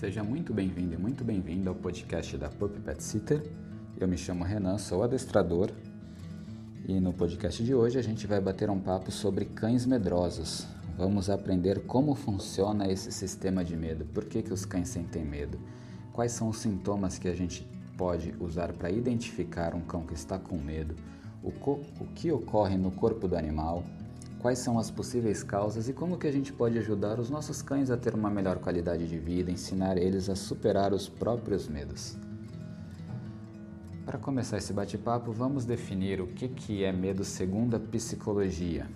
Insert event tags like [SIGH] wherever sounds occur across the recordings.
Seja muito bem-vindo e muito bem-vindo ao podcast da Pup Pet Sitter. Eu me chamo Renan, sou adestrador. E no podcast de hoje a gente vai bater um papo sobre cães medrosos. Vamos aprender como funciona esse sistema de medo, por que, que os cães sentem medo, quais são os sintomas que a gente pode usar para identificar um cão que está com medo, o, o que ocorre no corpo do animal, quais são as possíveis causas e como que a gente pode ajudar os nossos cães a ter uma melhor qualidade de vida, ensinar eles a superar os próprios medos. Para começar esse bate-papo, vamos definir o que, que é medo segundo a psicologia.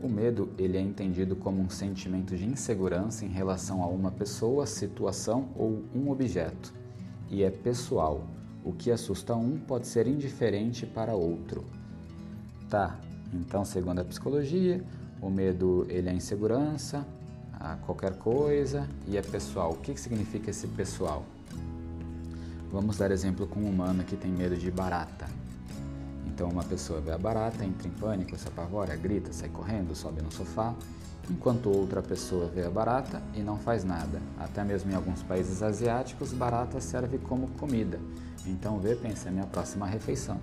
O medo ele é entendido como um sentimento de insegurança em relação a uma pessoa, situação ou um objeto, e é pessoal. O que assusta um pode ser indiferente para outro. Tá, então, segundo a psicologia, o medo ele é insegurança, a qualquer coisa e é pessoal. O que, que significa esse pessoal? Vamos dar exemplo com um humano que tem medo de barata. Então, uma pessoa vê a barata, entra em pânico, se apavora, grita, sai correndo, sobe no sofá, enquanto outra pessoa vê a barata e não faz nada. Até mesmo em alguns países asiáticos, barata serve como comida. Então, vê, pensa, é minha próxima refeição.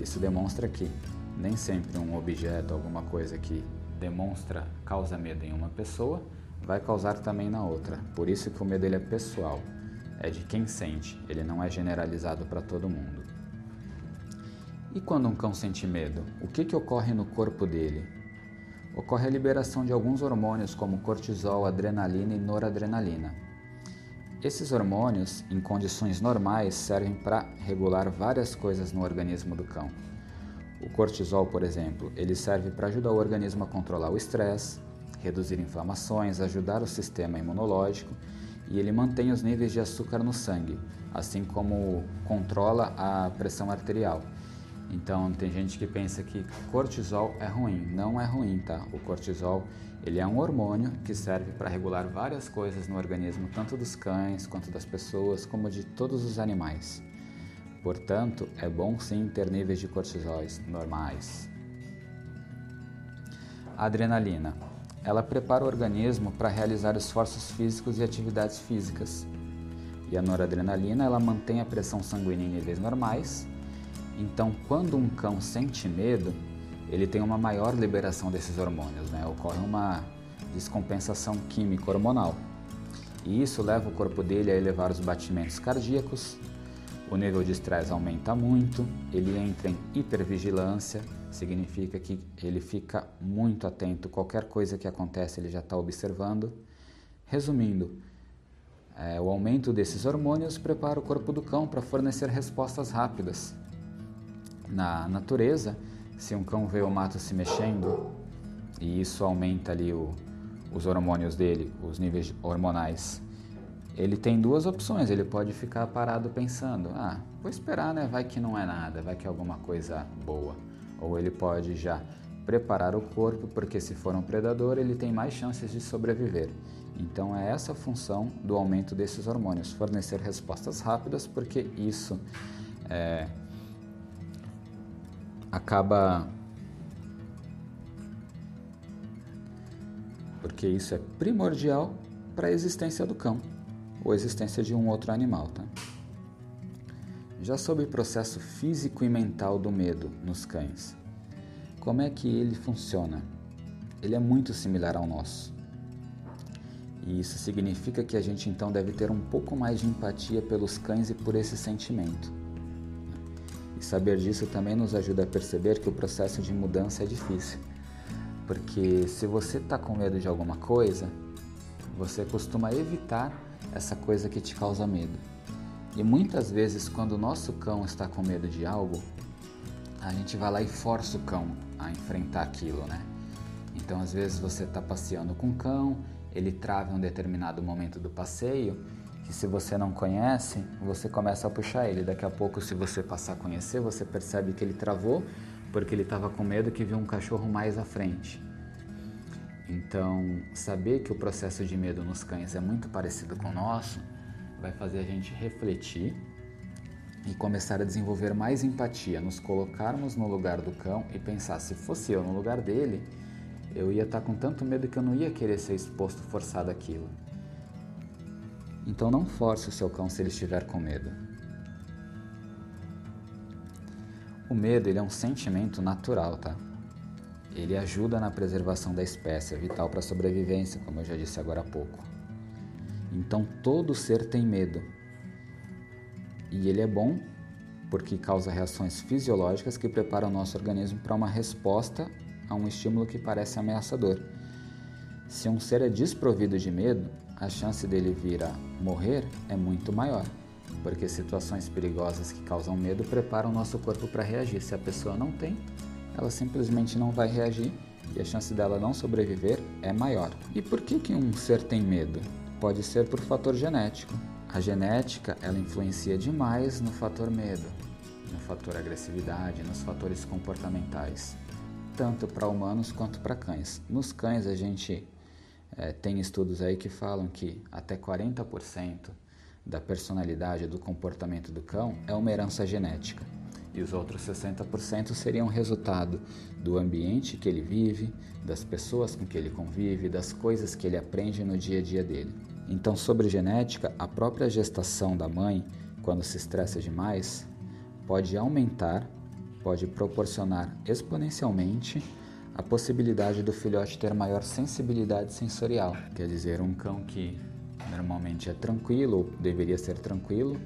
Isso demonstra que nem sempre um objeto, alguma coisa que demonstra, causa medo em uma pessoa, vai causar também na outra. Por isso que o medo ele é pessoal, é de quem sente, ele não é generalizado para todo mundo. E quando um cão sente medo, o que, que ocorre no corpo dele? Ocorre a liberação de alguns hormônios como cortisol, adrenalina e noradrenalina. Esses hormônios, em condições normais, servem para regular várias coisas no organismo do cão. O cortisol, por exemplo, ele serve para ajudar o organismo a controlar o estresse, reduzir inflamações, ajudar o sistema imunológico e ele mantém os níveis de açúcar no sangue, assim como controla a pressão arterial. Então tem gente que pensa que cortisol é ruim, não é ruim, tá? O cortisol ele é um hormônio que serve para regular várias coisas no organismo, tanto dos cães quanto das pessoas, como de todos os animais. Portanto, é bom sim ter níveis de cortisóis normais. A adrenalina. Ela prepara o organismo para realizar esforços físicos e atividades físicas. E a noradrenalina, ela mantém a pressão sanguínea em níveis normais. Então, quando um cão sente medo, ele tem uma maior liberação desses hormônios, né? Ocorre uma descompensação química hormonal. E isso leva o corpo dele a elevar os batimentos cardíacos, o nível de estresse aumenta muito, ele entra em hipervigilância, significa que ele fica muito atento, qualquer coisa que acontece ele já está observando. Resumindo, é, o aumento desses hormônios prepara o corpo do cão para fornecer respostas rápidas. Na natureza, se um cão vê o mato se mexendo e isso aumenta ali o, os hormônios dele, os níveis hormonais, ele tem duas opções. Ele pode ficar parado pensando: ah, vou esperar, né? Vai que não é nada, vai que é alguma coisa boa. Ou ele pode já preparar o corpo, porque se for um predador, ele tem mais chances de sobreviver. Então é essa a função do aumento desses hormônios, fornecer respostas rápidas, porque isso é, acaba porque isso é primordial para a existência do cão ou existência de um outro animal. Tá? Já sobre o processo físico e mental do medo nos cães, como é que ele funciona? Ele é muito similar ao nosso. E isso significa que a gente então deve ter um pouco mais de empatia pelos cães e por esse sentimento. E saber disso também nos ajuda a perceber que o processo de mudança é difícil. Porque se você está com medo de alguma coisa, você costuma evitar essa coisa que te causa medo. E muitas vezes, quando o nosso cão está com medo de algo, a gente vai lá e força o cão a enfrentar aquilo, né? Então, às vezes, você está passeando com o cão, ele trava um determinado momento do passeio, que se você não conhece, você começa a puxar ele. Daqui a pouco, se você passar a conhecer, você percebe que ele travou porque ele estava com medo que viu um cachorro mais à frente. Então, saber que o processo de medo nos cães é muito parecido com o nosso vai fazer a gente refletir e começar a desenvolver mais empatia, nos colocarmos no lugar do cão e pensar: se fosse eu no lugar dele, eu ia estar com tanto medo que eu não ia querer ser exposto forçado àquilo. Então não force o seu cão se ele estiver com medo. O medo ele é um sentimento natural, tá? Ele ajuda na preservação da espécie, é vital para a sobrevivência, como eu já disse agora há pouco. Então todo ser tem medo. E ele é bom porque causa reações fisiológicas que preparam o nosso organismo para uma resposta a um estímulo que parece ameaçador. Se um ser é desprovido de medo, a chance dele vir a morrer é muito maior, porque situações perigosas que causam medo preparam o nosso corpo para reagir. Se a pessoa não tem, ela simplesmente não vai reagir e a chance dela não sobreviver é maior. E por que, que um ser tem medo? Pode ser por fator genético. A genética ela influencia demais no fator medo, no fator agressividade, nos fatores comportamentais, tanto para humanos quanto para cães. Nos cães a gente é, tem estudos aí que falam que até 40% da personalidade, do comportamento do cão é uma herança genética. E os outros 60% seriam resultado do ambiente que ele vive, das pessoas com que ele convive, das coisas que ele aprende no dia a dia dele. Então, sobre genética, a própria gestação da mãe, quando se estressa demais, pode aumentar, pode proporcionar exponencialmente a possibilidade do filhote ter maior sensibilidade sensorial. Quer dizer, um cão que normalmente é tranquilo, ou deveria ser tranquilo,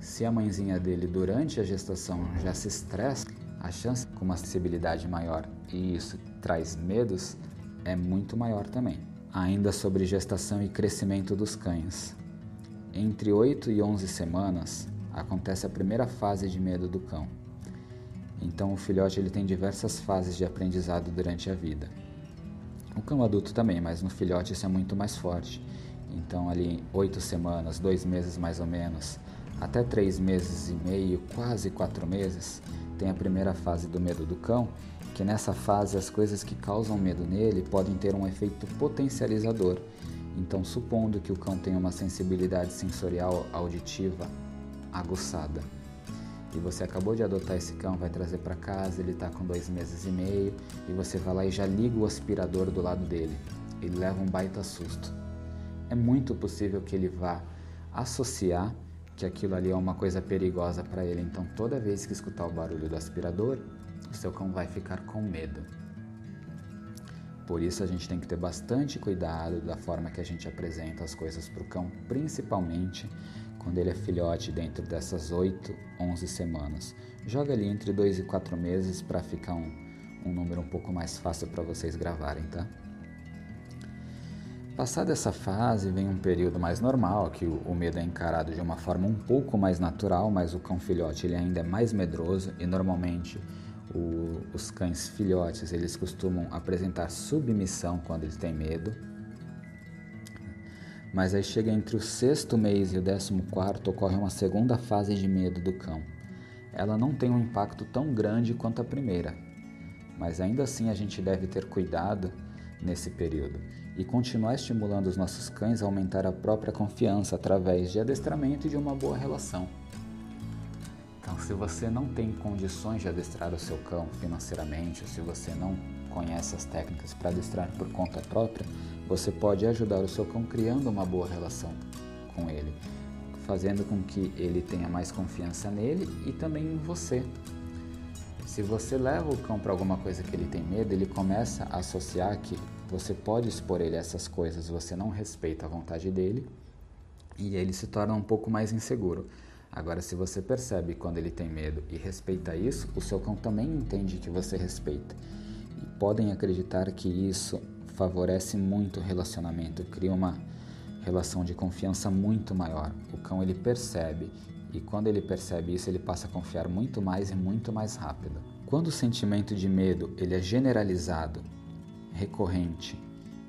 se a mãezinha dele durante a gestação já se estressa, a chance com uma sensibilidade maior e isso traz medos é muito maior também. Ainda sobre gestação e crescimento dos cães. Entre 8 e 11 semanas acontece a primeira fase de medo do cão. Então o filhote ele tem diversas fases de aprendizado durante a vida. O cão adulto também, mas no filhote isso é muito mais forte. Então ali oito semanas, dois meses mais ou menos, até três meses e meio, quase quatro meses, tem a primeira fase do medo do cão, que nessa fase as coisas que causam medo nele podem ter um efeito potencializador. Então, supondo que o cão tenha uma sensibilidade sensorial auditiva aguçada, e você acabou de adotar esse cão, vai trazer para casa, ele está com dois meses e meio, e você vai lá e já liga o aspirador do lado dele. Ele leva um baita susto. É muito possível que ele vá associar que aquilo ali é uma coisa perigosa para ele. Então, toda vez que escutar o barulho do aspirador, o seu cão vai ficar com medo. Por isso, a gente tem que ter bastante cuidado da forma que a gente apresenta as coisas para o cão, principalmente quando ele é filhote dentro dessas 8, 11 semanas. Joga ali entre 2 e 4 meses para ficar um, um número um pouco mais fácil para vocês gravarem, tá? Passada essa fase, vem um período mais normal, que o, medo é encarado de uma forma um pouco mais natural, mas o cão filhote ele ainda é mais medroso e normalmente o, os cães filhotes eles costumam apresentar submissão quando eles têm medo mas aí chega entre o sexto mês e o décimo quarto ocorre uma segunda fase de medo do cão. Ela não tem um impacto tão grande quanto a primeira, mas ainda assim a gente deve ter cuidado nesse período e continuar estimulando os nossos cães a aumentar a própria confiança através de adestramento e de uma boa relação. Então, se você não tem condições de adestrar o seu cão financeiramente, ou se você não conhece as técnicas para adestrar por conta própria, você pode ajudar o seu cão criando uma boa relação com ele, fazendo com que ele tenha mais confiança nele e também em você. Se você leva o cão para alguma coisa que ele tem medo, ele começa a associar que você pode expor ele a essas coisas, você não respeita a vontade dele e ele se torna um pouco mais inseguro. Agora, se você percebe quando ele tem medo e respeita isso, o seu cão também entende que você respeita. E podem acreditar que isso favorece muito o relacionamento, cria uma relação de confiança muito maior. O cão ele percebe e quando ele percebe isso, ele passa a confiar muito mais e muito mais rápido. Quando o sentimento de medo ele é generalizado, recorrente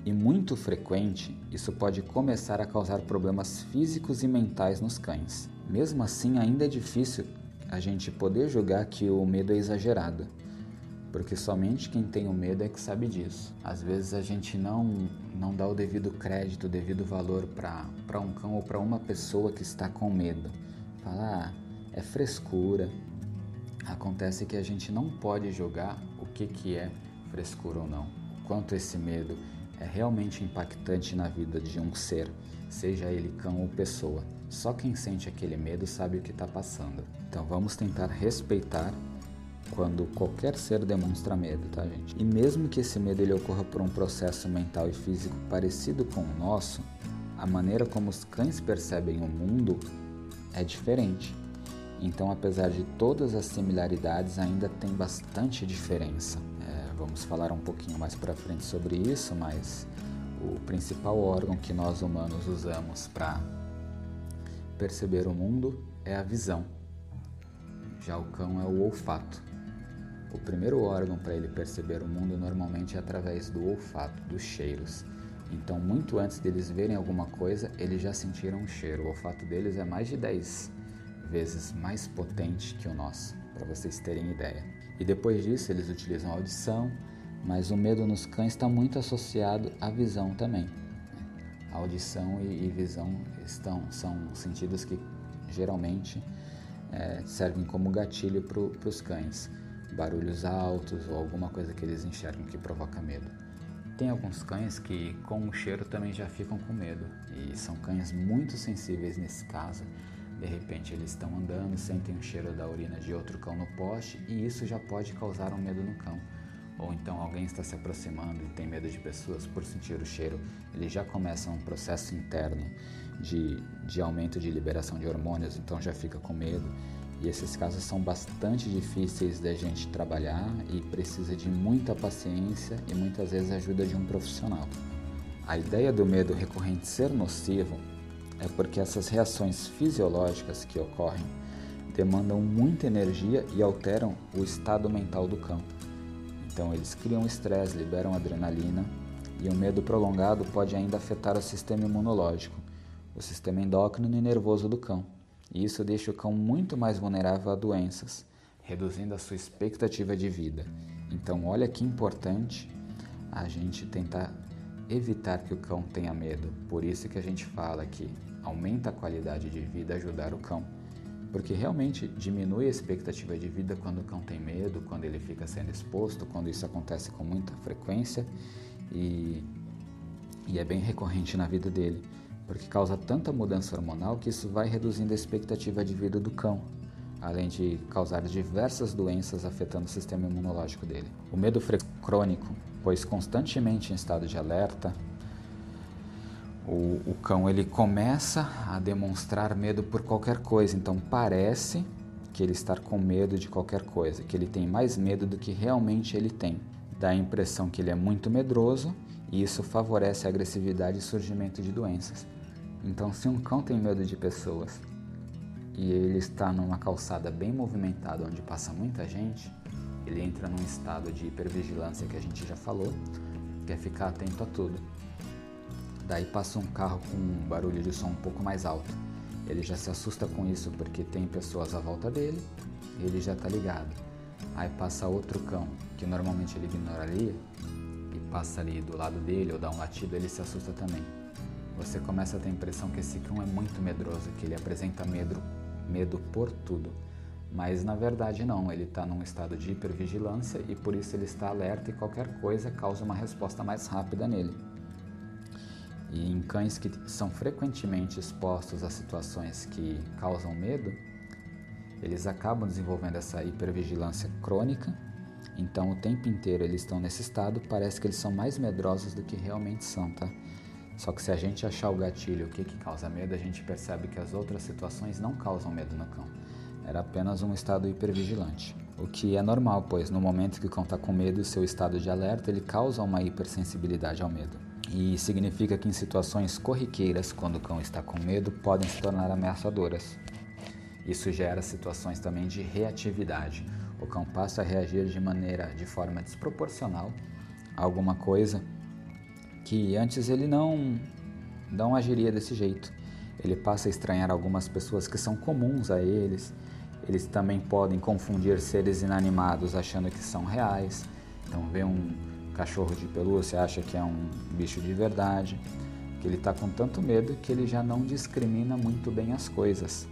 e muito frequente, isso pode começar a causar problemas físicos e mentais nos cães. Mesmo assim, ainda é difícil a gente poder julgar que o medo é exagerado porque somente quem tem o medo é que sabe disso. Às vezes a gente não, não dá o devido crédito, o devido valor para um cão ou para uma pessoa que está com medo. Fala, ah, é frescura. Acontece que a gente não pode julgar o que, que é frescura ou não. Quanto esse medo é realmente impactante na vida de um ser, seja ele cão ou pessoa. Só quem sente aquele medo sabe o que está passando. Então vamos tentar respeitar quando qualquer ser demonstra medo, tá, gente? E mesmo que esse medo ele ocorra por um processo mental e físico parecido com o nosso, a maneira como os cães percebem o mundo é diferente. Então, apesar de todas as similaridades, ainda tem bastante diferença. Vamos falar um pouquinho mais para frente sobre isso, mas o principal órgão que nós humanos usamos para perceber o mundo é a visão. Já o cão é o olfato. O primeiro órgão para ele perceber o mundo normalmente é através do olfato, dos cheiros. Então, muito antes deles verem alguma coisa, eles já sentiram o cheiro. O olfato deles é mais de 10 vezes mais potente que o nosso, para vocês terem ideia. E depois disso, eles utilizam audição, mas o medo nos cães está muito associado à visão também. A audição e, visão estão, são sentidos que geralmente é, servem como gatilho para os cães barulhos altos ou alguma coisa que eles enxergam que provoca medo. Tem alguns cães que com o cheiro também já ficam com medo e são cães muito sensíveis nesse caso. De repente eles estão andando, sentem o cheiro da urina de outro cão no poste e isso já pode causar um medo no cão. Ou então alguém está se aproximando e tem medo de pessoas por sentir o cheiro, ele já começa um processo interno de, de aumento de liberação de hormônios, então já fica com medo. E esses casos são bastante difíceis da gente trabalhar e precisa de muita paciência e muitas vezes ajuda de um profissional. A ideia do medo recorrente ser nocivo é porque essas reações fisiológicas que ocorrem demandam muita energia e alteram o estado mental do cão. Então eles criam estresse, liberam adrenalina e o medo prolongado pode ainda afetar o sistema imunológico, o sistema endócrino e nervoso do cão e isso deixa o cão muito mais vulnerável a doenças, reduzindo a sua expectativa de vida. Então, olha que importante a gente tentar evitar que o cão tenha medo. Por isso que a gente fala que aumenta a qualidade de vida ajudar o cão. Porque realmente diminui a expectativa de vida quando o cão tem medo, quando ele fica sendo exposto, quando isso acontece com muita frequência e, e é bem recorrente na vida dele porque causa tanta mudança hormonal que isso vai reduzindo a expectativa de vida do cão, além de causar diversas doenças afetando o sistema imunológico dele. O medo crônico, pois constantemente em estado de alerta, o, o, cão ele começa a demonstrar medo por qualquer coisa, então parece que ele está com medo de qualquer coisa, que ele tem mais medo do que realmente ele tem. Dá a impressão que ele é muito medroso e isso favorece a agressividade e surgimento de doenças. Então, se um cão tem medo de pessoas e ele está numa calçada bem movimentada onde passa muita gente, ele entra num estado de hipervigilância que a gente já falou, que é ficar atento a tudo. Daí passa um carro com um barulho de som um pouco mais alto. Ele já se assusta com isso porque tem pessoas à volta dele ele já está ligado. Aí passa outro cão, que normalmente ele ignoraria, e passa ali do lado dele ou dá um latido, ele se assusta também você começa a ter a impressão que esse cão é muito medroso, que ele apresenta medo, medo por tudo. Mas na verdade não, ele está num estado de hipervigilância e por isso ele está alerta e qualquer coisa causa uma resposta mais rápida nele. E em cães que são frequentemente expostos a situações que causam medo, eles acabam desenvolvendo essa hipervigilância crônica, então o tempo inteiro eles estão nesse estado, parece que eles são mais medrosos do que realmente são, tá? Só que se a gente achar o gatilho, o que, que causa medo, a gente percebe que as outras situações não causam medo no cão. Era apenas um estado hipervigilante. O que é normal, pois no momento que o cão está com medo, seu estado de alerta ele causa uma hipersensibilidade ao medo. E significa que em situações corriqueiras, quando o cão está com medo, podem se tornar ameaçadoras. Isso gera situações também de reatividade. O cão passa a reagir de maneira, de forma desproporcional a alguma coisa que antes ele não, não agiria desse jeito. Ele passa a estranhar algumas pessoas que são comuns a eles. Eles também podem confundir seres inanimados achando que são reais. Então, vê um cachorro de pelúcia acha que é um bicho de verdade. Que ele está com tanto medo que ele já não discrimina muito bem as coisas.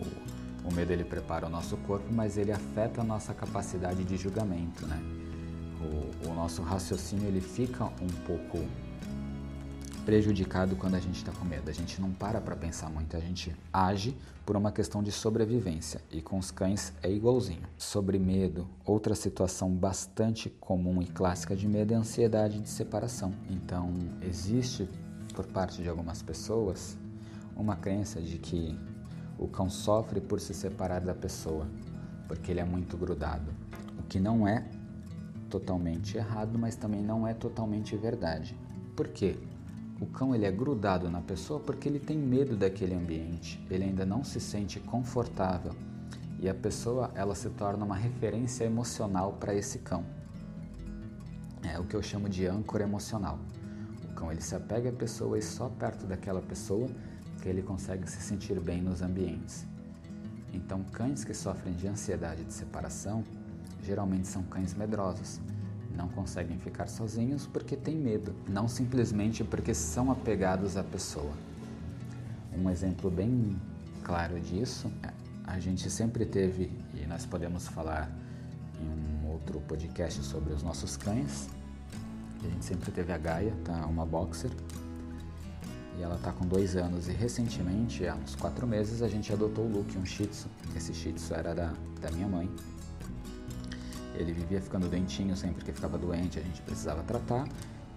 O, o medo ele prepara o nosso corpo, mas ele afeta a nossa capacidade de julgamento, né? o, o nosso raciocínio ele fica um pouco prejudicado quando a gente está com medo. A gente não para para pensar muito, a gente age por uma questão de sobrevivência. E com os cães é igualzinho. Sobre medo, outra situação bastante comum e clássica de medo é a ansiedade de separação. Então, existe por parte de algumas pessoas uma crença de que o cão sofre por se separar da pessoa, porque ele é muito grudado. O que não é totalmente errado, mas também não é totalmente verdade. Por quê? O cão ele é grudado na pessoa porque ele tem medo daquele ambiente, ele ainda não se sente confortável e a pessoa ela se torna uma referência emocional para esse cão. É o que eu chamo de âncora emocional. O cão ele se apega à pessoa e só perto daquela pessoa que ele consegue se sentir bem nos ambientes. Então, cães que sofrem de ansiedade de separação geralmente são cães medrosos. Não conseguem ficar sozinhos porque têm medo, não simplesmente porque são apegados à pessoa. Um exemplo bem claro disso, é, a gente sempre teve, e nós podemos falar em um outro podcast sobre os nossos cães, a gente sempre teve a Gaia, tá? uma boxer, e ela está com dois anos. E recentemente, há uns quatro meses, a gente adotou o Luke, um Shih Tzu. Esse Shih Tzu era da, da minha mãe. Ele vivia ficando doentinho sempre que ficava doente, a gente precisava tratar.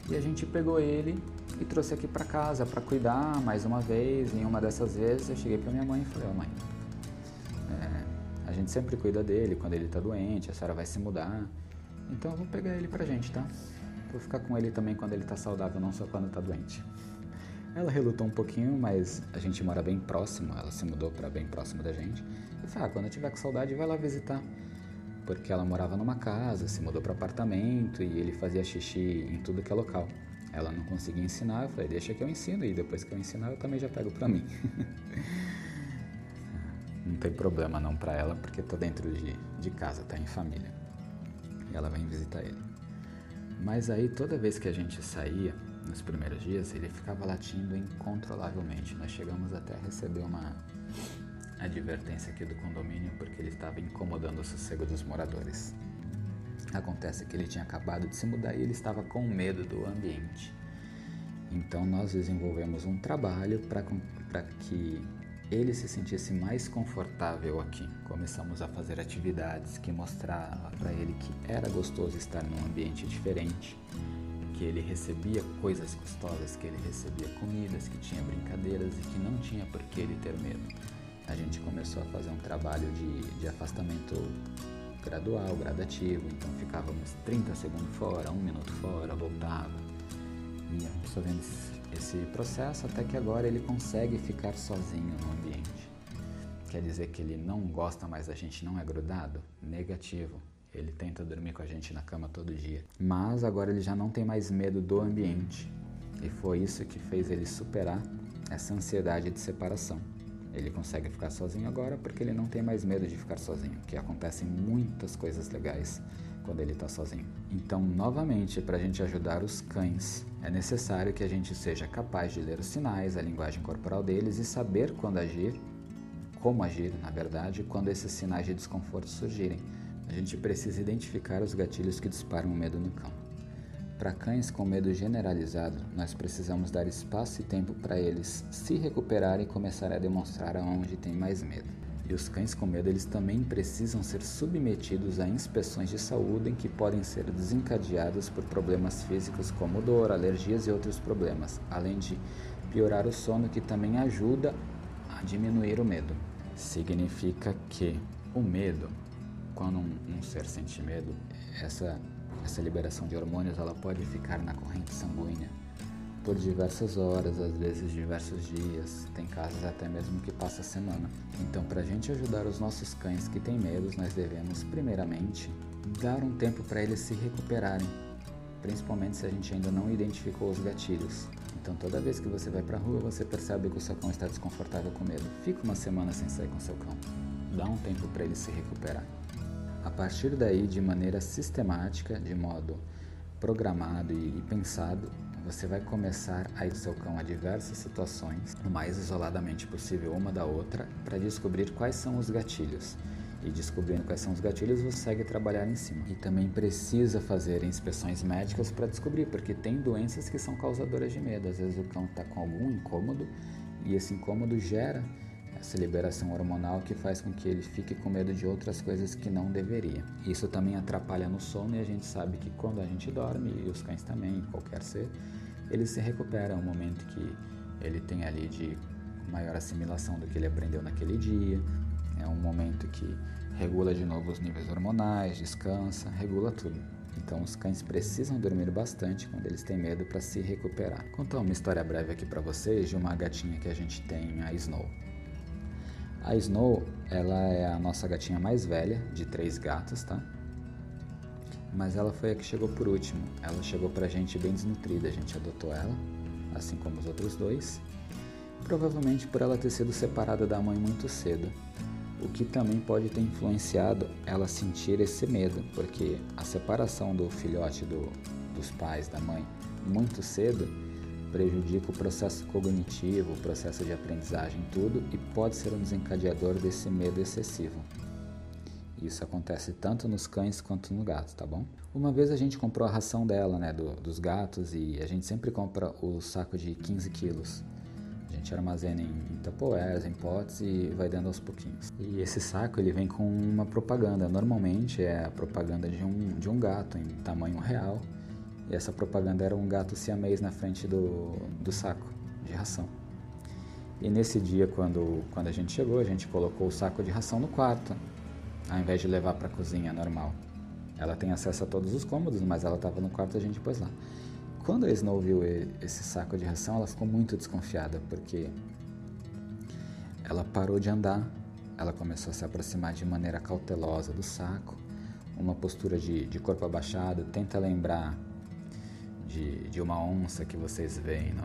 E a gente pegou ele e trouxe aqui para casa para cuidar mais uma vez. Em uma dessas vezes eu cheguei para minha mãe e falei: Ô oh, mãe, é, a gente sempre cuida dele quando ele está doente, a senhora vai se mudar. Então vou pegar ele pra gente, tá? Vou ficar com ele também quando ele tá saudável, não só quando tá doente. Ela relutou um pouquinho, mas a gente mora bem próximo, ela se mudou para bem próximo da gente. Eu falei, ah, quando eu tiver com saudade, vai lá visitar. Porque ela morava numa casa, se mudou para apartamento e ele fazia xixi em tudo que é local. Ela não conseguia ensinar, eu falei, deixa que eu ensino e depois que eu ensinar eu também já pego para mim. [LAUGHS] não tem problema não para ela, porque tô dentro de, de casa, tá em família. E ela vem visitar ele. Mas aí toda vez que a gente saía, nos primeiros dias, ele ficava latindo incontrolavelmente. Nós chegamos até a receber uma advertência aqui do condomínio porque ele estava incomodando o sossego dos moradores. Acontece que ele tinha acabado de se mudar e ele estava com medo do ambiente. Então nós desenvolvemos um trabalho para que ele se sentisse mais confortável aqui. Começamos a fazer atividades que mostravam para ele que era gostoso estar num ambiente diferente que ele recebia coisas gostosas, que ele recebia comidas, que tinha brincadeiras e que não tinha por que ele ter medo. A gente começou a fazer um trabalho de, de afastamento gradual, gradativo, então ficávamos 30 segundos fora, um minuto fora, voltava. E absorvendo esse processo até que agora ele consegue ficar sozinho no ambiente. Quer dizer que ele não gosta mais da gente, não é grudado? Negativo. Ele tenta dormir com a gente na cama todo dia. Mas agora ele já não tem mais medo do ambiente. E foi isso que fez ele superar essa ansiedade de separação. Ele consegue ficar sozinho agora porque ele não tem mais medo de ficar sozinho, que acontecem muitas coisas legais quando ele está sozinho. Então, novamente, para a gente ajudar os cães, é necessário que a gente seja capaz de ler os sinais, a linguagem corporal deles e saber quando agir, como agir, na verdade, quando esses sinais de desconforto surgirem a gente precisa identificar os gatilhos que disparam o medo no cão. Para cães com medo generalizado, nós precisamos dar espaço e tempo para eles se recuperarem e começar a demonstrar aonde tem mais medo. E os cães com medo eles também precisam ser submetidos a inspeções de saúde em que podem ser desencadeadas por problemas físicos como dor, alergias e outros problemas, além de piorar o sono que também ajuda a diminuir o medo. Significa que o medo quando um, um, ser sente medo, essa, essa liberação de hormônios ela pode ficar na corrente sanguínea por diversas horas, às vezes diversos dias, tem casos até mesmo que passa a semana. Então, para a gente ajudar os nossos cães que têm medos, nós devemos, primeiramente, dar um tempo para eles se recuperarem, principalmente se a gente ainda não identificou os gatilhos. Então, toda vez que você vai para a rua, você percebe que o seu cão está desconfortável com medo. Fica uma semana sem sair com seu cão. Dá um tempo para ele se recuperar. A partir daí, de maneira sistemática, de modo programado e pensado, você vai começar a ir seu cão a diversas situações, o mais isoladamente possível uma da outra, para descobrir quais são os gatilhos. e descobrindo quais são os gatilhos, você segue trabalhar em cima. E também precisa fazer inspeções médicas para descobrir, porque tem doenças que são causadoras de medo. Às vezes o cão está com algum incômodo e esse incômodo gera essa liberação hormonal que faz com que ele fique com medo de outras coisas que não deveria. Isso também atrapalha no sono e a gente sabe que quando a gente dorme, e os cães também, qualquer ser, ele se recupera, um momento que ele tem ali de maior assimilação do que ele aprendeu naquele dia, é um momento que regula de novo os níveis hormonais, descansa, regula tudo. Então os cães precisam dormir bastante quando eles têm medo para se recuperar. Contar uma história breve aqui para vocês de uma gatinha que a gente tem, a Snow. A Snow, ela é a nossa gatinha mais velha, de três gatos, tá? Mas ela foi a que chegou por último. Ela chegou pra gente bem desnutrida, a gente adotou ela, assim como os outros dois. Provavelmente por ela ter sido separada da mãe muito cedo o que também pode ter influenciado ela sentir esse medo, porque a separação do filhote do, dos pais, da mãe, muito cedo prejudica o processo cognitivo, o processo de aprendizagem, tudo e pode ser um desencadeador desse medo excessivo. Isso acontece tanto nos cães quanto no gato, tá bom? Uma vez a gente comprou a ração dela, né, do, dos gatos, e a gente sempre compra o saco de 15 quilos gente armazena em tapoés, em potes e vai dando aos pouquinhos. E esse saco ele vem com uma propaganda. Normalmente é a propaganda de um, de um gato em tamanho real. E essa propaganda era um gato siamês na frente do, do saco de ração. E nesse dia, quando, quando a gente chegou, a gente colocou o saco de ração no quarto, ao invés de levar para a cozinha normal. Ela tem acesso a todos os cômodos, mas ela estava no quarto a gente pôs lá. Quando a Snow viu esse saco de ração, ela ficou muito desconfiada, porque ela parou de andar, ela começou a se aproximar de maneira cautelosa do saco, uma postura de, de corpo abaixado, tenta lembrar de, de uma onça que vocês veem no,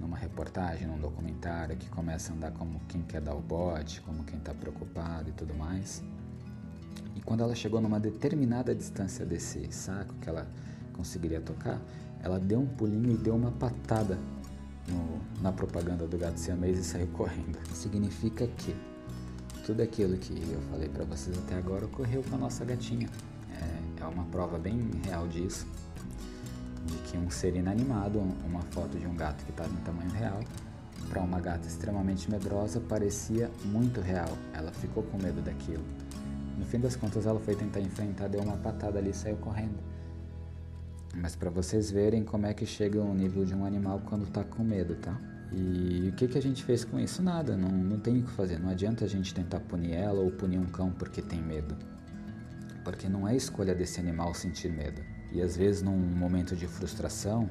numa reportagem, num documentário, que começa a andar como quem quer dar o bote, como quem está preocupado e tudo mais. E quando ela chegou numa determinada distância desse saco, que ela conseguiria tocar, ela deu um pulinho e deu uma patada no, na propaganda do gato siamês e saiu correndo. [LAUGHS] Significa que tudo aquilo que eu falei para vocês até agora ocorreu com a nossa gatinha. É, é uma prova bem real disso, de que um ser inanimado, uma foto de um gato que estava em tamanho real, para uma gata extremamente medrosa parecia muito real. Ela ficou com medo daquilo. No fim das contas, ela foi tentar enfrentar, deu uma patada ali e saiu correndo. Mas para vocês verem como é que chega o nível de um animal quando está com medo, tá? E o que, que a gente fez com isso? Nada, não, não tem o que fazer. Não adianta a gente tentar punir ela ou punir um cão porque tem medo. Porque não é escolha desse animal sentir medo. E às vezes, num momento de frustração,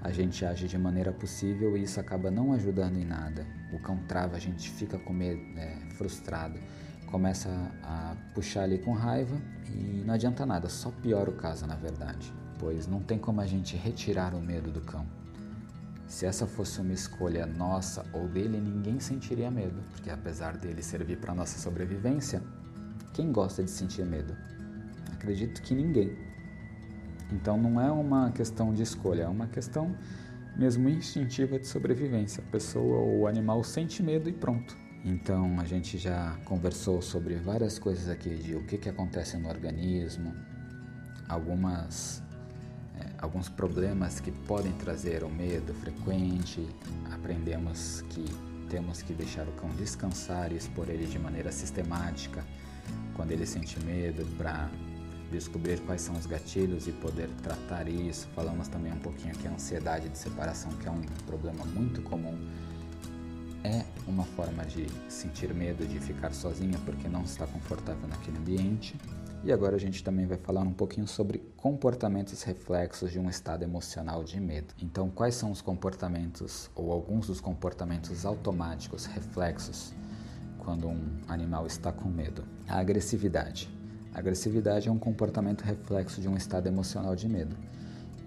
a gente age de maneira possível e isso acaba não ajudando em nada. O cão trava, a gente fica com medo, é, frustrado, começa a, puxar ali com raiva e não adianta nada, só piora o caso na verdade pois não tem como a gente retirar o medo do cão. Se essa fosse uma escolha nossa ou dele, ninguém sentiria medo, porque apesar dele servir para nossa sobrevivência, quem gosta de sentir medo? Acredito que ninguém. Então não é uma questão de escolha, é uma questão mesmo instintiva de sobrevivência. A pessoa ou o animal sente medo e pronto. Então a gente já conversou sobre várias coisas aqui de o que, que acontece no organismo, algumas alguns problemas que podem trazer o medo frequente. Aprendemos que temos que deixar o cão descansar e expor ele de maneira sistemática quando ele sente medo para descobrir quais são os gatilhos e poder tratar isso. Falamos também um pouquinho aqui a ansiedade de separação, que é um problema muito comum. É uma forma de sentir medo de ficar sozinha porque não está confortável naquele ambiente. E agora a gente também vai falar um pouquinho sobre comportamentos reflexos de um estado emocional de medo. Então, quais são os comportamentos ou alguns dos comportamentos automáticos reflexos quando um animal está com medo? A agressividade. A agressividade é um comportamento reflexo de um estado emocional de medo.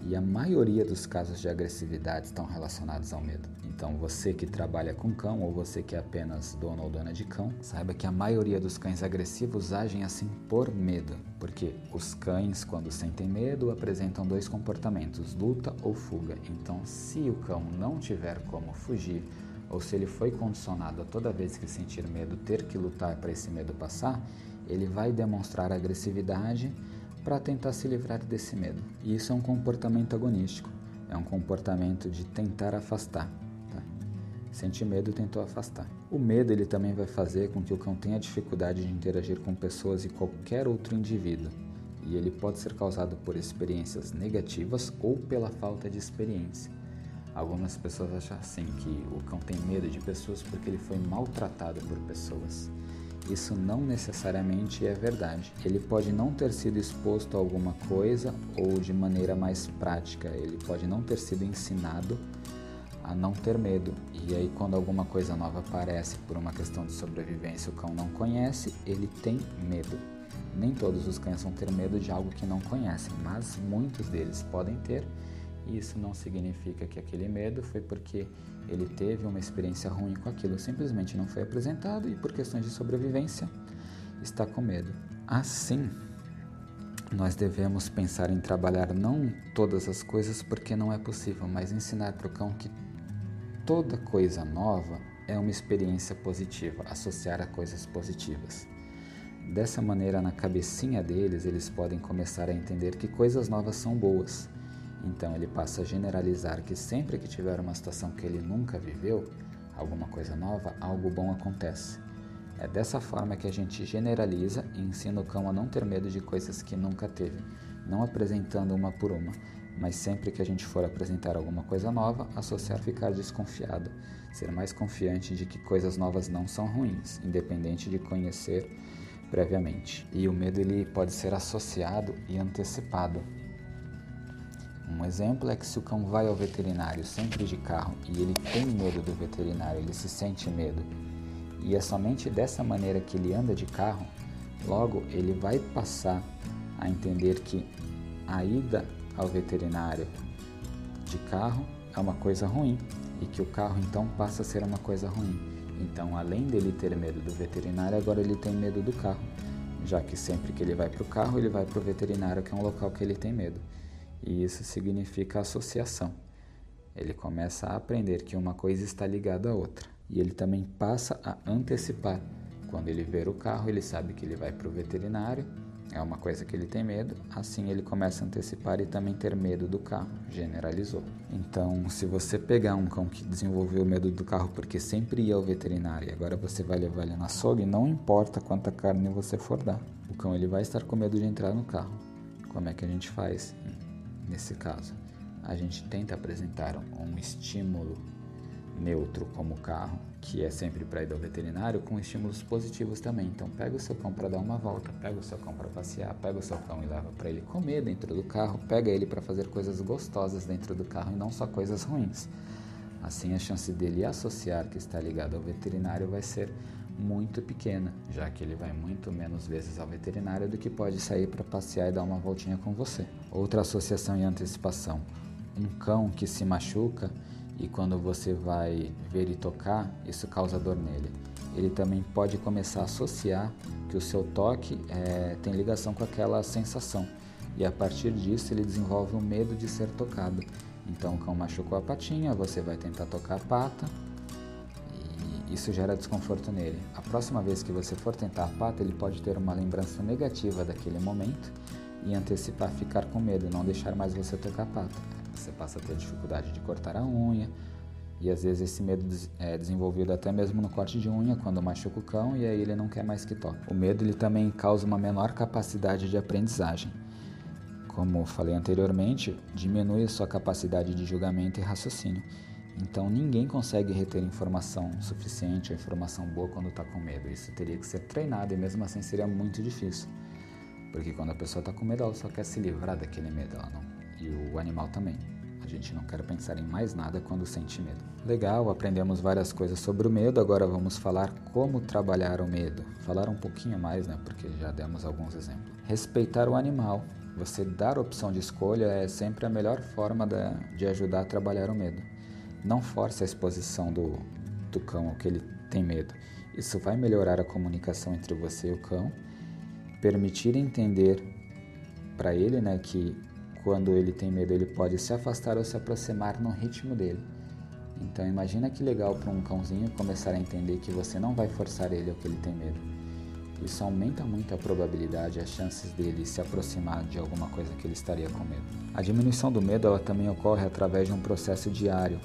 E a maioria dos casos de agressividade estão relacionados ao medo. Então, você que trabalha com cão ou você que é apenas dono ou dona de cão, saiba que a maioria dos cães agressivos agem assim por medo, porque os cães, quando sentem medo, apresentam dois comportamentos: luta ou fuga. Então, se o cão não tiver como fugir ou se ele foi condicionado a toda vez que sentir medo ter que lutar para esse medo passar, ele vai demonstrar agressividade para tentar se livrar desse medo. E isso é um comportamento agonístico, é um comportamento de tentar afastar. Tá? Sentir medo tentou afastar. O medo ele também vai fazer com que o cão tenha dificuldade de interagir com pessoas e qualquer outro indivíduo. E ele pode ser causado por experiências negativas ou pela falta de experiência. Algumas pessoas acham assim que o cão tem medo de pessoas porque ele foi maltratado por pessoas. Isso não necessariamente é verdade. Ele pode não ter sido exposto a alguma coisa ou de maneira mais prática, ele pode não ter sido ensinado a não ter medo. E aí, quando alguma coisa nova aparece por uma questão de sobrevivência, o cão não conhece, ele tem medo. Nem todos os cães vão ter medo de algo que não conhecem, mas muitos deles podem ter isso não significa que aquele medo foi porque ele teve uma experiência ruim com aquilo, simplesmente não foi apresentado e por questões de sobrevivência está com medo. Assim, nós devemos pensar em trabalhar não todas as coisas porque não é possível, mas ensinar para o cão que toda coisa nova é uma experiência positiva, associar a coisas positivas. Dessa maneira, na cabecinha deles, eles podem começar a entender que coisas novas são boas então ele passa a generalizar que sempre que tiver uma situação que ele nunca viveu, alguma coisa nova, algo bom acontece. É dessa forma que a gente generaliza e ensina o cão a não ter medo de coisas que nunca teve, não apresentando uma por uma, mas sempre que a gente for apresentar alguma coisa nova, associar ficar desconfiado, ser mais confiante de que coisas novas não são ruins, independente de conhecer previamente. E o medo ele pode ser associado e antecipado. Um exemplo é que se o cão vai ao veterinário sempre de carro e ele tem medo do veterinário, ele se sente medo, e é somente dessa maneira que ele anda de carro, logo ele vai passar a entender que a ida ao veterinário de carro é uma coisa ruim e que o carro então passa a ser uma coisa ruim. Então, além dele ter medo do veterinário, agora ele tem medo do carro, já que sempre que ele vai para o carro, ele vai para o veterinário, que é um local que ele tem medo e isso significa associação. Ele começa a aprender que uma coisa está ligada à outra e ele também passa a antecipar. Quando ele ver o carro, ele sabe que ele vai para o veterinário, é uma coisa que ele tem medo, assim ele começa a antecipar e também ter medo do carro, generalizou. Então, se você pegar um cão que desenvolveu medo do carro porque sempre ia ao veterinário e agora você vai levar ele na açougue, não importa quanta carne você for dar, o cão ele vai estar com medo de entrar no carro. Como é que a gente faz? Nesse caso, a gente tenta apresentar um estímulo neutro como o carro, que é sempre para ir ao veterinário, com estímulos positivos também. Então, pega o seu cão para dar uma volta, pega o seu cão para passear, pega o seu cão e leva para ele comer dentro do carro, pega ele para fazer coisas gostosas dentro do carro e não só coisas ruins. Assim, a chance dele associar que está ligado ao veterinário vai ser muito pequena, já que ele vai muito menos vezes ao veterinário do que pode sair para passear e dar uma voltinha com você. Outra associação e antecipação: um cão que se machuca e quando você vai ver e tocar, isso causa dor nele. Ele também pode começar a associar que o seu toque é, tem ligação com aquela sensação e a partir disso ele desenvolve o um medo de ser tocado. Então o cão machucou a patinha, você vai tentar tocar a pata isso gera desconforto nele. A próxima vez que você for tentar a pata, ele pode ter uma lembrança negativa daquele momento e antecipar ficar com medo, não deixar mais você tocar a pata. Você passa a ter dificuldade de cortar a unha e às vezes esse medo é desenvolvido até mesmo no corte de unha quando machuca o cão e aí ele não quer mais que toque. O medo ele também causa uma menor capacidade de aprendizagem. Como falei anteriormente, diminui a sua capacidade de julgamento e raciocínio. Então ninguém consegue reter informação suficiente informação boa quando está com medo. Isso teria que ser treinado e mesmo assim seria muito difícil. Porque quando a pessoa está com medo, ela só quer se livrar daquele medo, não. E o animal também. A gente não quer pensar em mais nada quando sente medo. Legal, aprendemos várias coisas sobre o medo, agora vamos falar como trabalhar o medo. Falar um pouquinho mais, né? Porque já demos alguns exemplos. Respeitar o animal. Você dar opção de escolha é sempre a melhor forma de ajudar a trabalhar o medo. Não force a exposição do, do cão ao que ele tem medo. Isso vai melhorar a comunicação entre você e o cão, permitir entender para ele né, que quando ele tem medo ele pode se afastar ou se aproximar no ritmo dele. Então imagina que legal para um cãozinho começar a entender que você não vai forçar ele ao que ele tem medo. Isso aumenta muito a probabilidade, as chances dele se aproximar de alguma coisa que ele estaria com medo. A diminuição do medo ela também ocorre através de um processo diário.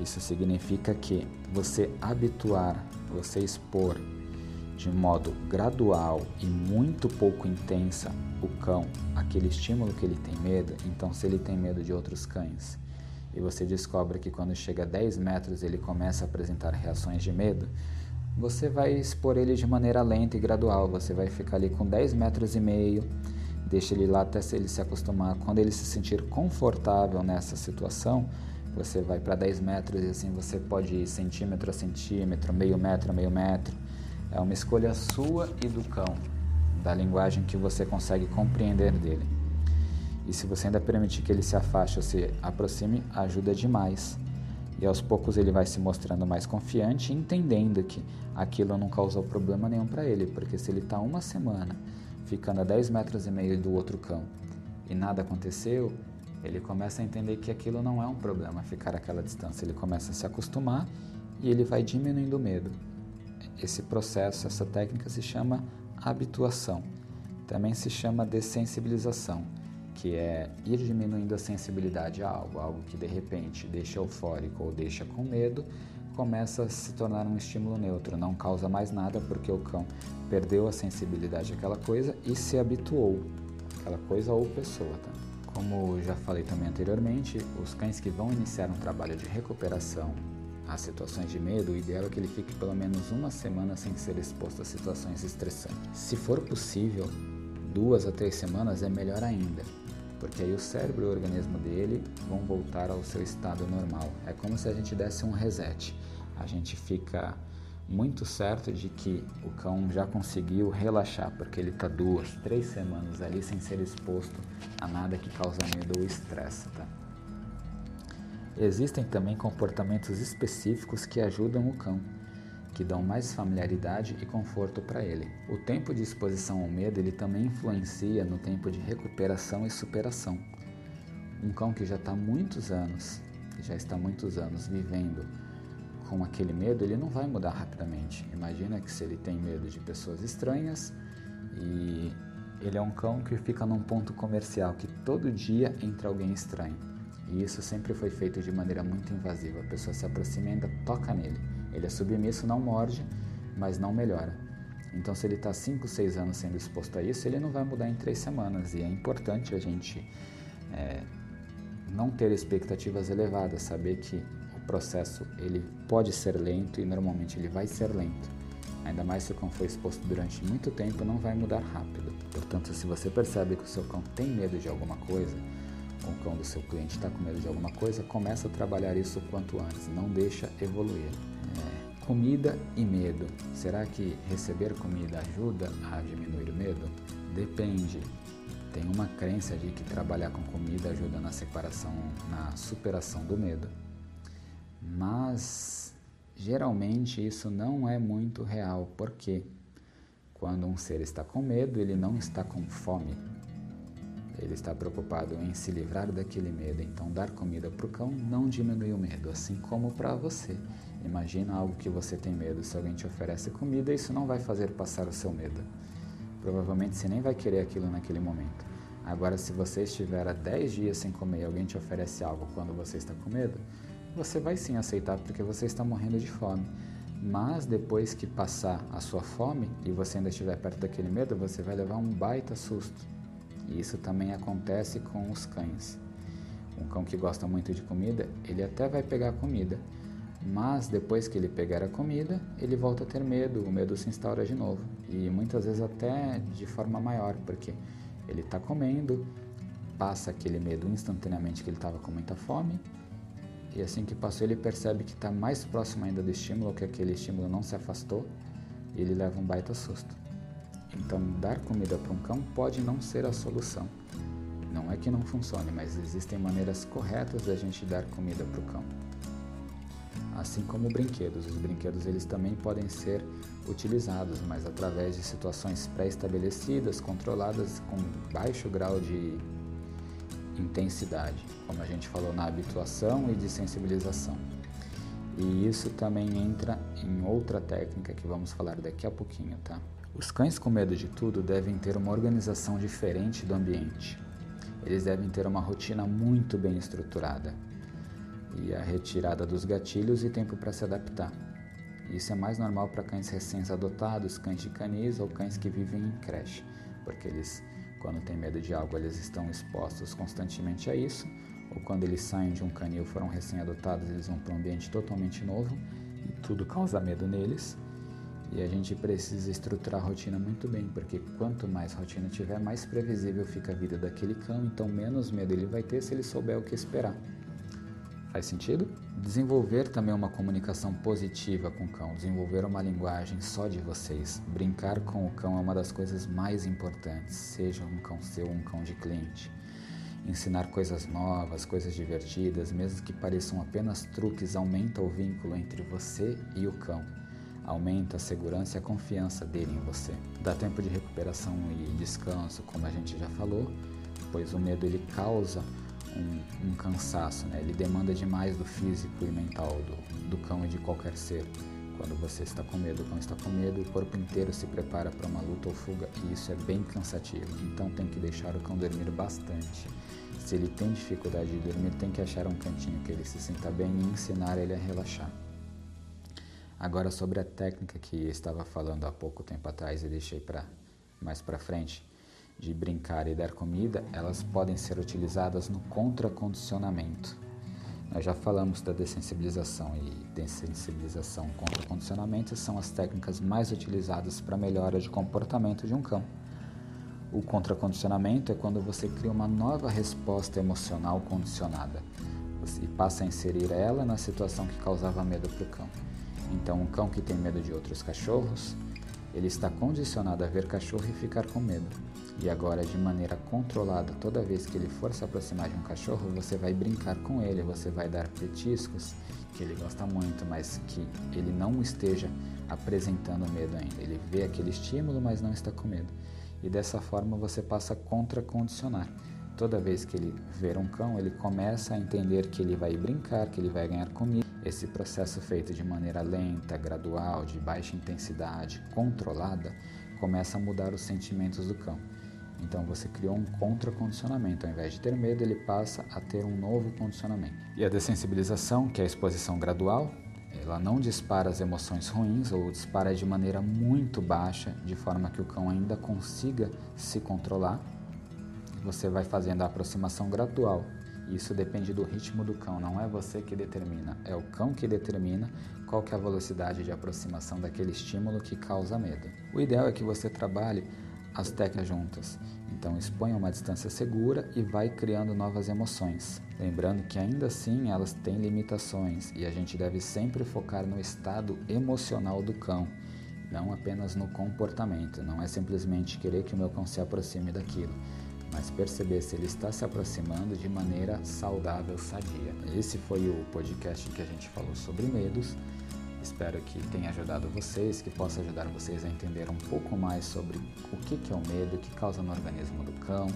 Isso significa que você habituar, você expor de modo gradual e muito pouco intensa o cão aquele estímulo que ele tem medo, então se ele tem medo de outros cães e você descobre que quando chega a 10 metros ele começa a apresentar reações de medo, você vai expor ele de maneira lenta e gradual. Você vai ficar ali com 10 metros e meio, deixa ele lá até ele se acostumar. Quando ele se sentir confortável nessa situação, você vai para 10 metros e assim você pode ir centímetro a centímetro, meio metro a meio metro. É uma escolha sua e do cão, da linguagem que você consegue compreender dele. E se você ainda permitir que ele se afaste ou se aproxime, ajuda demais. E aos poucos ele vai se mostrando mais confiante, entendendo que aquilo não causou problema nenhum para ele, porque se ele está uma semana ficando a 10 metros e meio do outro cão e nada aconteceu, ele começa a entender que aquilo não é um problema ficar aquela distância. Ele começa a se acostumar e ele vai diminuindo o medo. Esse processo, essa técnica se chama habituação. Também se chama dessensibilização que é ir diminuindo a sensibilidade a algo, algo que de repente deixa eufórico ou deixa com medo, começa a se tornar um estímulo neutro, não causa mais nada porque o cão perdeu a sensibilidade àquela coisa e se habituou àquela coisa ou pessoa. Tá? Como já falei também anteriormente, os cães que vão iniciar um trabalho de recuperação a situações de medo, o ideal é que ele fique pelo menos uma semana sem ser exposto a situações estressantes. Se for possível, duas a três semanas é melhor ainda, porque aí o cérebro e o organismo dele vão voltar ao seu estado normal. É como se a gente desse um reset. A gente fica muito certo de que o cão já conseguiu relaxar, porque ele está duas, três semanas ali sem ser exposto a nada que causa medo ou estresse. Tá? Existem também comportamentos específicos que ajudam o cão que dão mais familiaridade e conforto para ele. O tempo de exposição ao medo ele também influencia no tempo de recuperação e superação. Um cão que já está muitos anos, já está muitos anos vivendo com aquele medo, ele não vai mudar rapidamente. Imagina que se ele tem medo de pessoas estranhas e ele é um cão que fica num ponto comercial que todo dia entra alguém estranho. E isso sempre foi feito de maneira muito invasiva. A pessoa se aproxima e ainda toca nele. Ele é submisso, não morde, mas não melhora. Então, se ele está 5, 6 anos sendo exposto a isso, ele não vai mudar em 3 semanas. E é importante a gente é, não ter expectativas elevadas, saber que o processo ele pode ser lento e normalmente ele vai ser lento. Ainda mais se o cão foi exposto durante muito tempo, não vai mudar rápido. Portanto, se você percebe que o seu cão tem medo de alguma coisa, ou o cão do seu cliente está com medo de alguma coisa, começa a trabalhar isso o quanto antes, não deixa evoluir. É, comida e medo. Será que receber comida ajuda a diminuir o medo? Depende. Tem uma crença de que trabalhar com comida ajuda na separação, na superação do medo. Mas geralmente isso não é muito real, porque quando um ser está com medo, ele não está com fome. Ele está preocupado em se livrar daquele medo, então dar comida para o cão não diminui o medo, assim como para você. Imagina algo que você tem medo, se alguém te oferece comida, isso não vai fazer passar o seu medo. Provavelmente você nem vai querer aquilo naquele momento. Agora, se você estiver há 10 dias sem comer e alguém te oferece algo quando você está com medo, você vai sim aceitar porque você está morrendo de fome. Mas depois que passar a sua fome e você ainda estiver perto daquele medo, você vai levar um baita susto. E isso também acontece com os cães. Um cão que gosta muito de comida, ele até vai pegar a comida, mas depois que ele pegar a comida, ele volta a ter medo, o medo se instaura de novo. E muitas vezes até de forma maior, porque ele está comendo, passa aquele medo instantaneamente que ele estava com muita fome, e assim que passou ele percebe que está mais próximo ainda do estímulo, que aquele estímulo não se afastou, e ele leva um baita susto. Então, dar comida para um cão pode não ser a solução. Não é que não funcione, mas existem maneiras corretas da gente dar comida para o cão. Assim como brinquedos, os brinquedos eles também podem ser utilizados, mas através de situações pré-estabelecidas, controladas com baixo grau de intensidade, como a gente falou na habituação e de sensibilização. E isso também entra em outra técnica que vamos falar daqui a pouquinho, tá? Os cães com medo de tudo devem ter uma organização diferente do ambiente. Eles devem ter uma rotina muito bem estruturada e a retirada dos gatilhos e tempo para se adaptar. Isso é mais normal para cães recém-adotados, cães de canis ou cães que vivem em creche, porque eles, quando têm medo de algo, eles estão expostos constantemente a isso, ou quando eles saem de um canil, foram recém-adotados, eles vão para um ambiente totalmente novo e tudo causa medo neles. E a gente precisa estruturar a rotina muito bem, porque quanto mais rotina tiver, mais previsível fica a vida daquele cão, então menos medo ele vai ter se ele souber o que esperar. Faz sentido? Desenvolver também uma comunicação positiva com o cão, desenvolver uma linguagem só de vocês. Brincar com o cão é uma das coisas mais importantes, seja um cão seu ou um cão de cliente. Ensinar coisas novas, coisas divertidas, mesmo que pareçam apenas truques, aumenta o vínculo entre você e o cão aumenta a segurança e a confiança dele em você. Dá tempo de recuperação e descanso, como a gente já falou, pois o medo ele causa um, um cansaço, né? ele demanda demais do físico e mental do, do cão e de qualquer ser. Quando você está com medo, o cão está com medo, o corpo inteiro se prepara para uma luta ou fuga e isso é bem cansativo. Então tem que deixar o cão dormir bastante. Se ele tem dificuldade de dormir, tem que achar um cantinho que ele se sinta bem e ensinar ele a relaxar. Agora sobre a técnica que estava falando há pouco tempo atrás e deixei para mais para frente de brincar e dar comida, elas podem ser utilizadas no contracondicionamento. Nós já falamos da dessensibilização e dessensibilização contra condicionamento são as técnicas mais utilizadas para melhora de comportamento de um cão. O contracondicionamento é quando você cria uma nova resposta emocional condicionada e passa a inserir ela na situação que causava medo para o cão. Então, um cão que tem medo de outros cachorros, ele está condicionado a ver cachorro e ficar com medo. E agora, de maneira controlada, toda vez que ele for se aproximar de um cachorro, você vai brincar com ele, você vai dar petiscos que ele gosta muito, mas que ele não esteja apresentando medo ainda. Ele vê aquele estímulo, mas não está com medo. E dessa forma você passa a contra-condicionar. Toda vez que ele ver um cão, ele começa a entender que ele vai brincar, que ele vai ganhar comida esse processo feito de maneira lenta, gradual, de baixa intensidade, controlada, começa a mudar os sentimentos do cão. Então você criou um contracondicionamento. Ao invés de ter medo, ele passa a ter um novo condicionamento. E a dessensibilização, que é a exposição gradual, ela não dispara as emoções ruins ou dispara de maneira muito baixa, de forma que o cão ainda consiga se controlar. Você vai fazendo a aproximação gradual isso depende do ritmo do cão, não é você que determina, é o cão que determina qual que é a velocidade de aproximação daquele estímulo que causa medo. O ideal é que você trabalhe as teclas juntas. Então exponha uma distância segura e vai criando novas emoções. Lembrando que ainda assim elas têm limitações e a gente deve sempre focar no estado emocional do cão, não apenas no comportamento. Não é simplesmente querer que o meu cão se aproxime daquilo mas perceber se ele está se aproximando de maneira saudável, sadia. Esse foi o podcast que a gente falou sobre medos. Espero que tenha ajudado vocês, que possa ajudar vocês a entender um pouco mais sobre o que é o medo, o que causa no organismo do cão,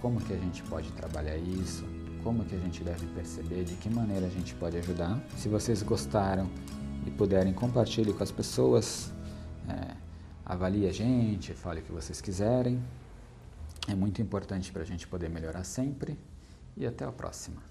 como que a gente pode trabalhar isso, como que a gente deve perceber, de que maneira a gente pode ajudar. Se vocês gostaram e puderem, compartilhe com as pessoas, é, avalie a gente, fale o que vocês quiserem é muito importante para a gente poder melhorar sempre e até a próxima.